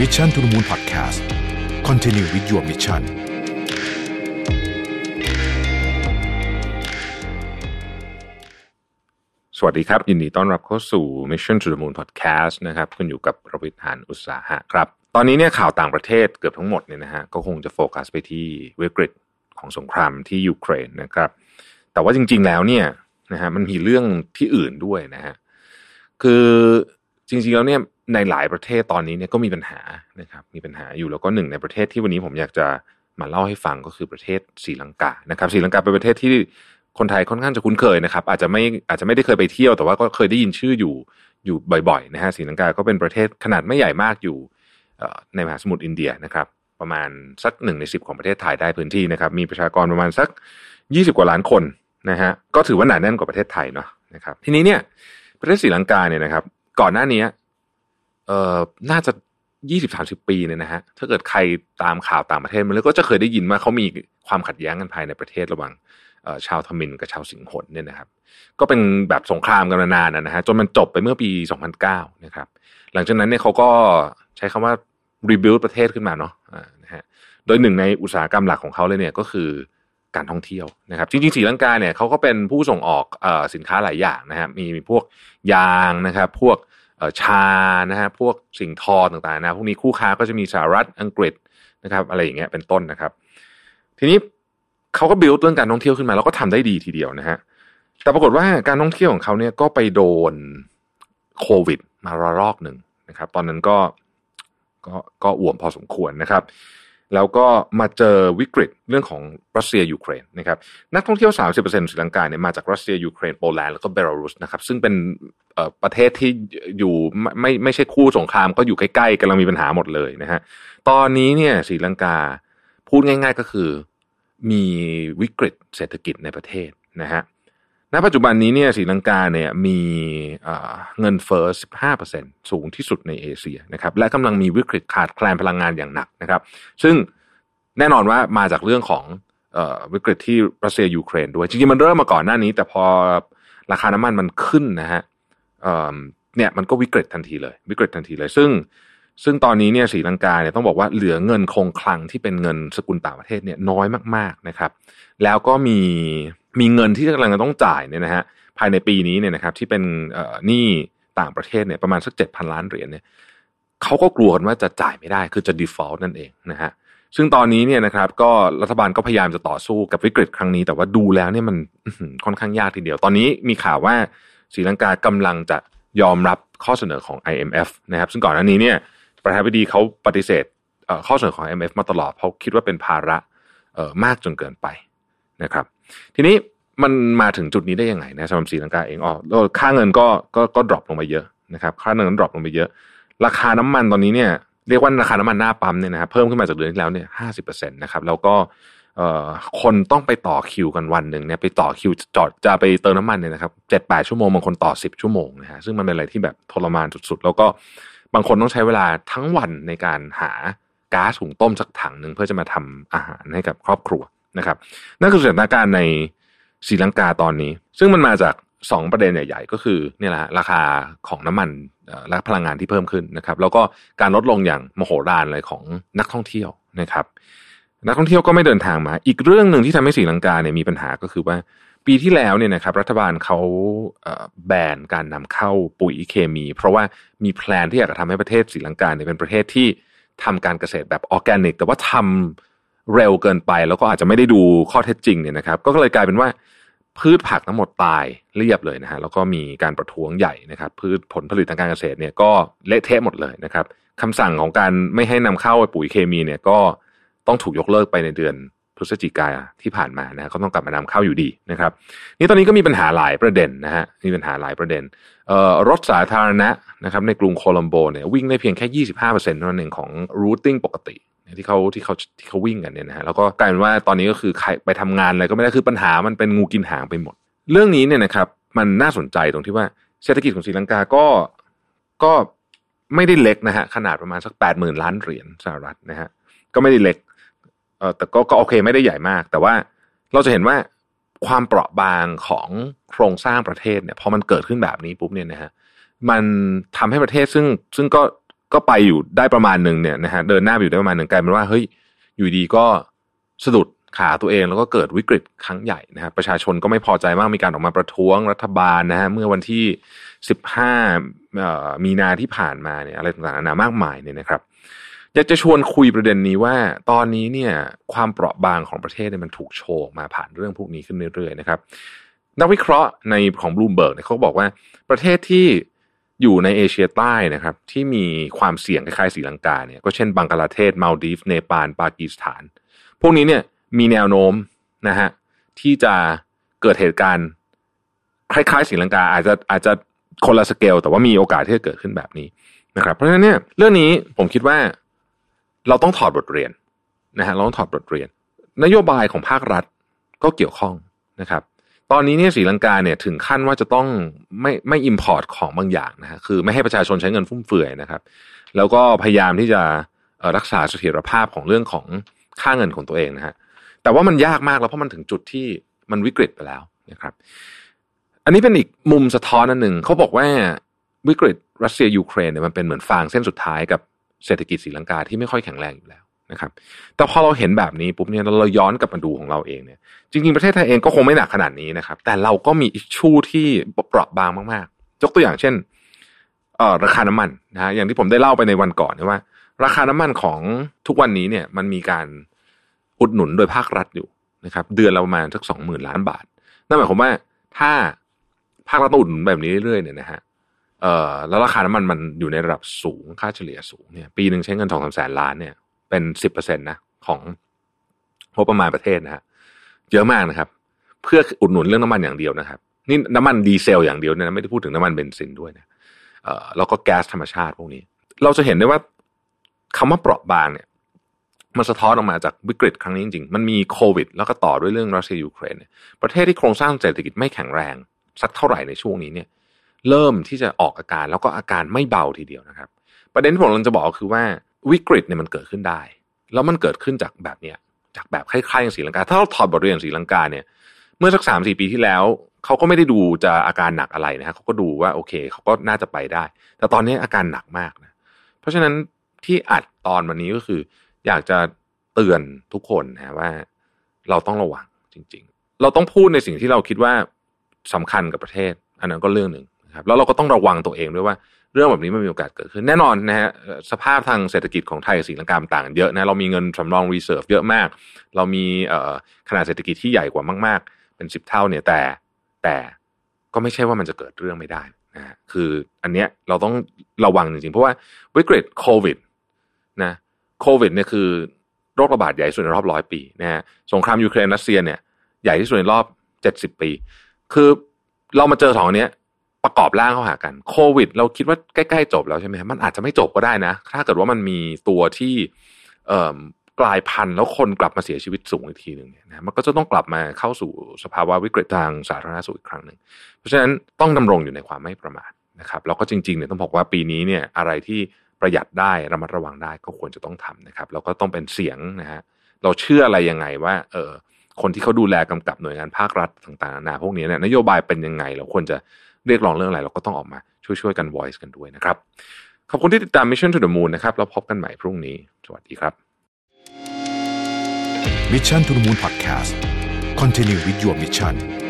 Mission to the Moon Podcast Continue with your mission สวัสดีครับ ยินดีต้อนรับเข้าสู่ Mission to the Moon Podcast นะครับคุณอยู่กับประวิทยานอุตสาหะครับ ตอนนี้เนี่ยข่าวต่างประเทศเกือบทั้งหมดเนี่ยนะฮะก็คงจะโฟกัสไปที่วิกฤตของสงครามที่ยูเครนนะครับ แต่ว่าจริง ๆแล้วเนี่ยนะฮะมันมีเรื่องที่อื่นด้วยนะฮะคือจริงๆแล้วเนี่ย ในหลายประเทศตอนนี้เนี่ยก็มีปัญหานะครับ มีปัญหาอยู่แล้วก็หนึ่งในประเทศที่วันนี้ผมอยากจะมาเล่าให้ฟังก็คือประเทศศรีลังกานะครับศรีลังกาเป็นประเทศที่คนไทยค่อนข้างจะคุ้นเคยนะครับ อาจจะไม่อาจจะไม่ได้เคยไปเที่ยวแต่ว่าก็เคยได้ยินชื่ออยู่อยู่บ่อยๆนะฮะศรีลังกาก็เป็นประเทศขนาดไม่ใหญ่มากอยู่ในมหาสมุทรอินเดียนะครับ ประมาณสักหนึ่งในสิบของประเทศไทยได้พื้นที่นะครับ มีประชากรประมาณสักยี่สิบกว่าล้านคนนะฮะก็ถือว่าหนาแน่นกว่าประเทศไทยเนาะนะครับ ทีนี้เนี่ยประเทศศรีลังกาเนี่ยนะครับ ก่อนหน้านี้ เอ่อน่าจะยี่สิบสามสิบปีเนี่ยนะฮะถ้าเกิดใครตามข่าวต่างประเทศมาแล้วก็จะเคยได้ยินว่าเขามีความขัดแย้งกันภายในประเทศระหว่างชาวทมินกับชาวสิงหนเนี่ยนะครับ ก็เป็นแบบสงครามกันมานานนะฮะจนมันจบไปเมื่อปี 2009 นะครับ หลังจากนั้นเนี่ยเขาก็ใช้คำว่า rebuild ประเทศขึ้นมาเนาะนะฮะโดยหนึ่งในอุตสาหกรรมหลักของเขาเลยเนี่ยก็คือการท่องเที่ยวนะครับ จริงๆศรีลังกาเนี่ยเขาก็เป็นผู้ส่งออกอสินค้าหลายอย่างนะฮะมีมีพวกยางนะครับ พวก ชานะฮะพวกสิ่งทอต่างๆนะพวกนี้คู่ค้าก็จะมีสหรัฐอังกฤษนะครับอะไรอย่างเงี้ยเป็นต้นนะครับ ทีนี้เขาก็บิวเรื่องการท่องเที่ยวขึ้นมาแล้วก็ทำได้ดีทีเดียวนะฮะแต่ปรากฏว่าการท่องเที่ยวของเขาเนี่ยก็ไปโดนโควิดมาระลอกหนึ่งนะครับ ตอนนั้นก็ก็ก็อ่วมพอสมควรนะครับ แล้วก็มาเจอวิกฤตเรื่องของรัสเซียยูเครนนะครับนักท่องเที่ยว 30%ศรีลังกาเนี่ยมาจากรัสเซียยูเครนโปแลนด์แล้วก็เบลารุสนะครับซึ่งเป็นประเทศที่อยู่ไม่ไม่ใช่คู่สงครามก็อยู่ใกล้ๆกำลังมีปัญหาหมดเลยนะฮะตอนนี้เนี่ยศรีลังกาพูดง่าย ๆก็คือมีวิกฤตเศรษฐกิจในประเทศนะฮะ ณปัจจุบันนี้เนี่ยศรีลังกาเนี่ยมีเงินเฟ้อ 15%สูงที่สุดในเอเชียนะครับและกำลังมีวิกฤตขาดแคลนพลังงานอย่างหนักนะครับ ซึ่งแน่นอนว่ามาจากเรื่องของวิกฤตที่รัสเซียยูเครนด้วย จริงๆ มันเริ่มมาก่อนหน้านี้ แต่พอราคาน้ำมันมันขึ้นนะฮะเนี่ยมันก็วิกฤตทันทีเลย วิกฤตทันทีเลย ซึ่งซึ่งตอนนี้เนี่ยศรีลังกาเนี่ยต้องบอกว่าเหลือเงินคงคลังที่เป็นเงินสกุลต่างประเทศเนี่ยน้อยมากๆนะครับ แล้วก็มี มีเงินที่กำลังจะต้องจ่ายเนี่ยนะฮะภายในปีนี้เนี่ยนะครับ ที่เป็นหนี้ต่างประเทศเนี่ยประมาณสักเจ็ดพันล้านเหรียญเนี่ยเขาก็กลัวกันว่าจะจ่ายไม่ได้คือจะ default นั่นเองนะฮะซึ่งตอนนี้เนี่ยนะครับ ก็รัฐบาลก็พยายามจะต่อสู้กับวิกฤตครั้งนี้ แต่ว่าดูแล้วเนี่ยมันค่อนข้างยากทีเดียว ตอนนี้มีข่าวว่าศรีลังกากำลังจะยอมรับข้อเสนอของ IMF นะครับ ซึ่งก่อนหน้านี้เนี่ยประธานาธิบดีเขาปฏิเสธข้อเสนอของ IMF มาตลอดเพราะคิดว่าเป็นภาระมากจนเกินไป นะครับ ทีนี้มันมาถึงจุดนี้ได้ยังไงนะสำหรับศรีลังกาเองอ๋อค่าเงินก็ก็ก็ drop ลงไปเยอะนะครับ ค่าเงิน drop ลงไปเยอะ ราคาน้ำมันตอนนี้เนี่ยเรียกว่าราคาน้ำมันหน้าปั๊มเนี่ยนะครับเพิ่มขึ้นมาจากเดือนที่แล้วเนี่ยห้าสิบเปอร์เซ็นต์นะครับแล้วก็คนต้องไปต่อคิวกันวันหนึ่งเนี่ยไปต่อคิวจอดจะไปเติมน้ำมันเนี่ยนะครับเจ็ดแปดชั่วโมงบางคนต่อสิบชั่วโมงนะฮะซึ่งมันเป็นอะไรที่แบบทรมานสุดๆ แล้วก็บางคนต้องใช้เวลาทั้งวันในการหาก๊าซหุงต้มสักถังหนึ่งเพื่อจะมาทำอาหารให้กับครอบครัว นะครับนั่นคือสถานการณ์ในศรีลังกาตอนนี้ ซึ่งมันมาจากสองประเด็นใหญ่ ๆ ก็คือเนี่ยแหละราคาของน้ำมันและพลังงานที่เพิ่มขึ้นนะครับ แล้วก็การลดลงอย่างมโหฬารเลยของนักท่องเที่ยวนะครับ นักท่องเที่ยวก็ไม่เดินทางมา อีกเรื่องหนึ่งที่ทำให้ศรีลังกาเนี่ยมีปัญหาก็คือว่า ปีที่แล้วเนี่ยนะครับ รัฐบาลเขาแบนการนำเข้าปุ๋ยเคมี เพราะว่ามีแพลนที่อยากจะทำให้ประเทศศรีลังกาเนี่ยเป็นประเทศที่ทำการเกษตรแบบออร์แกนิก แต่ว่าทำ เร็วเกินไป แล้วก็อาจจะไม่ได้ดูข้อเท็จจริงเนี่ยนะครับ ก็เลยกลายเป็นว่าพืชผักทั้งหมดตายเรียบเลยนะฮะแล้วก็มีการประท้วงใหญ่นะครับ พืชผลผลิตทางการเกษตรเนี่ยก็เละเทะหมดเลยนะครับคำสั่งของการไม่ให้นำเข้าปุ๋ยเคมีเนี่ยก็ต้องถูกยกเลิกไปในเดือนพฤศจิกาที่ผ่านมานะก็ต้องกลับมานำเข้าอยู่ดีนะครับ นี่ตอนนี้ก็มีปัญหาหลายประเด็นนะฮะมีปัญหาหลายประเด็นรถสาธารณะนะครับในกรุงโคลัมโบเนี่ยวิ่งได้เพียงแค่ยี่สิบห้าเปอร์เซ็นต์เท่านั้นเองของ routing ปกติ ที่เขาที่เขาที่เขาวิ่งกันเนี่ยนะฮะแล้วก็กลายเป็นว่าตอนนี้ก็คือใครไปทำงานอะไรก็ไม่ได้คือปัญหามันเป็นงูกินหางไปหมด เรื่องนี้เนี่ยนะครับ มันน่าสนใจตรงที่ว่าเศรษฐกิจของศรีลังกาก็ก็ไม่ได้เล็กนะฮะขนาดประมาณสักแปดหมื่นล้านเหรียญสหรัฐนะฮะก็ไม่ได้เล็กเออแต่ก็ก็โอเคไม่ได้ใหญ่มาก แต่ว่าเราจะเห็นว่าความเปราะบางของโครงสร้างประเทศเนี่ยพอมันเกิดขึ้นแบบนี้ปุ๊บเนี่ยนะฮะมันทำให้ประเทศซึ่งซึ่งก็ ก็ไปอยู่ได้ประมาณหนึ่งเนี่ยนะฮะเดินหน้าไปอยู่ได้ประมาณหนึ่งกลายเป็นว่าเฮ้ยอยู่ดีก็สะดุดขาตัวเองแล้วก็เกิดวิกฤตครั้งใหญ่นะฮะประชาชนก็ไม่พอใจมากมีการออกมาประท้วงรัฐบาลนะฮะเมื่อวันที่สิบห้ามีนาที่ผ่านมาเนี่ยอะไรต่างๆนานามากมายเนี่ยนะครับอยากจะชวนคุยประเด็นนี้ว่าตอนนี้เนี่ยความเปราะบางของประเทศเนี่ยมันถูกโชว์มาผ่านเรื่องพวกนี้ขึ้นเรื่อยๆนะครับ นักวิเคราะห์ในของบลูมเบิร์กเนี่ยเขาบอกว่าประเทศที่ อยู่ในเอเชียใต้นะครับที่มีความเสี่ยงคล้ายๆศรีลังกาเนี่ยก็เช่นบังกลาเทศมาลดีฟเนปาลปากีสถาน พวกนี้เนี่ยมีแนวโน้มนะฮะที่จะเกิดเหตุการณ์คล้ายๆศรีลังกา อาจจะอาจจะคนละสเกล แต่ว่ามีโอกาสที่จะเกิดขึ้นแบบนี้นะครับเพราะฉะนั้นเนี่ยเรื่องนี้ผมคิดว่าเราต้องถอดบทเรียนนะฮะเราต้องถอดบทเรียน นโยบายของภาครัฐก็เกี่ยวข้องนะครับ ตอนนี้เนี่ยศรีลังกาเนี่ยถึงขั้นว่าจะต้องไม่ไม่ import ของบางอย่างนะฮะคือไม่ให้ประชาชนใช้เงินฟุ่มเฟือยนะครับ แล้วก็พยายามที่จะรักษาเสถียรภาพของเรื่องของค่าเงินของตัวเองนะฮะแต่ว่ามันยากมากแล้วเพราะมันถึงจุดที่มันวิกฤตไปแล้วนะครับ อันนี้เป็นอีกมุมสะท้อนอันหนึ่งเขาบอกว่าวิกฤตรัสเซียยูเครนเนี่ยมันเป็นเหมือนฟางเส้นสุดท้ายกับเศรษฐกิจศรีลังกาที่ไม่ค่อยแข็งแรงอยู่แล้ว นะครับ แต่พอเราเห็นแบบนี้ปุ๊บเนี่ยเราย้อนกลับมาดูของเราเองเนี่ย จริง ๆ ประเทศไทยเองก็คงไม่หนักขนาดนี้นะครับ แต่เราก็มีอิชชูที่เปราะบางมากๆยกตัวอย่างเช่นเอ่อราคาน้ำมันนะฮะอย่างที่ผมได้เล่าไปในวันก่อนว่า ราคาน้ำมันของทุกวันนี้เนี่ย มันมีการอุดหนุนโดยภาครัฐอยู่นะครับ เดือนละประมาณสักสองหมื่นล้านบาทนั่นหมายความว่าถ้าภาครัฐอุดหนุนแบบนี้เรื่อยๆเนี่ยนะฮะเอ่อแล้วราคาน้ำมันมันอยู่ในระดับสูงค่าเฉลี่ยสูงเนี่ย ปีหนึ่งใช้เงินสองสามแสนล้านเนี่ย เป็นสิบเปอร์เซ็นตนะของงบประมาณประเทศนะฮะเยอะมากนะครับ เพื่ออุดหนุนเรื่องน้ำมันอย่างเดียวนะครับ นี่น้ำมันดีเซลอย่างเดียวเนี่ยไม่ได้พูดถึงน้ำมันเบนซินด้วยนะเอ่อแล้วก็แก๊สธรรมชาติพวกนี้ เราจะเห็นได้ว่าคำว่าเปราะบางเนี่ย มันสะท้อนออกมาจากวิกฤตครั้งนี้จริงๆ มันมีโควิด แล้วก็ต่อด้วยเรื่องรัสเซียยูเครนประเทศที่โครงสร้างเศรษฐกิจไม่แข็งแรง สักเท่าไหร่ในช่วงนี้เนี่ย เริ่มที่จะออกอาการแล้วก็อาการไม่เบาทีเดียวนะครับ ประเด็นที่ผมกำลังจะบอกคือว่า วิกฤตเนี่ยมันเกิดขึ้นได้ แล้วมันเกิดขึ้นจากแบบเนี้ยจากแบบคล้ายๆอย่างศรีลังกา ถ้าเราถอดบทเรียนศรีลังกาเนี่ย เมื่อสักสามสี่ปีที่แล้วเขาก็ไม่ได้ดูจะอาการหนักอะไรนะฮะเขาก็ดูว่าโอเคเขาก็น่าจะไปได้ แต่ตอนนี้อาการหนักมากนะ เพราะฉะนั้นที่อัดตอนวันนี้ก็คือ อยากจะเตือนทุกคนนะว่า เราต้องระวังจริง ๆ เราต้องพูดในสิ่งที่เราคิดว่าสำคัญกับประเทศ อันนั้นก็เรื่องหนึ่ง ครับแล้วเราก็ต้องระวังตัวเองด้วยว่าเรื่องแบบนี้มันมีโอกาสเกิดขึ้นแน่นอนนะฮะสภาพทางเศรษฐกิจของไทยกับศรีลังกาต่างเยอะนะเรามีเงินสำรอง reserve เยอะมาก เรามีขนาดเศรษฐกิจที่ใหญ่กว่ามาก ๆ เป็นสิบเท่าเนี่ยแต่แต่ก็ไม่ใช่ว่ามันจะเกิดเรื่องไม่ได้นะคืออันเนี้ยเราต้องระวังจริงๆ เพราะว่าวิกฤตโควิดนะโควิดเนี่ยคือโรคระบาดใหญ่สุดในรอบร้อยปีนะฮะสงครามยูเครนรัสเซียเนี่ยใหญ่ที่สุดในรอบเจ็ดสิบปี คือเรามาเจอสองอันเนี้ย ประกอบร่างเข้าหากันโควิด เราคิดว่าใกล้ๆจบแล้วใช่ไหมมันอาจจะไม่จบก็ได้นะ ถ้าเกิดว่ามันมีตัวที่เอ่อกลายพันธุ์แล้วคนกลับมาเสียชีวิตสูงอีกทีหนึ่งเนี่ยนะมันก็จะต้องกลับมาเข้าสู่สภาวะวิกฤตทางสาธารณสุขอีกครั้งหนึ่งเพราะฉะนั้นต้องดำรงอยู่ในความไม่ประมาทนะครับแล้วก็จริงๆเนี่ยต้องบอกว่าปีนี้เนี่ยอะไรที่ประหยัดได้ระมัดระวังได้ก็ควรจะต้องทำนะครับแล้วก็ต้องเป็นเสียงนะฮะเราเชื่ออะไรยังไงว่าเออคนที่เขาดูแลกำกับหน่วยงานภาครัฐต่างๆนานาพวกนี้เนี่ยนโยบายเป็นยังไง เราควรจะ เรียกร้องเรื่องอะไรเราก็ต้องออกมาช่วยๆกัน voice กันด้วยนะครับ ขอบคุณที่ติดตาม Mission to the Moon นะครับเราพบกันใหม่พรุ่งนี้ สวัสดีครับ Mission to the Moon Podcast Continue with your mission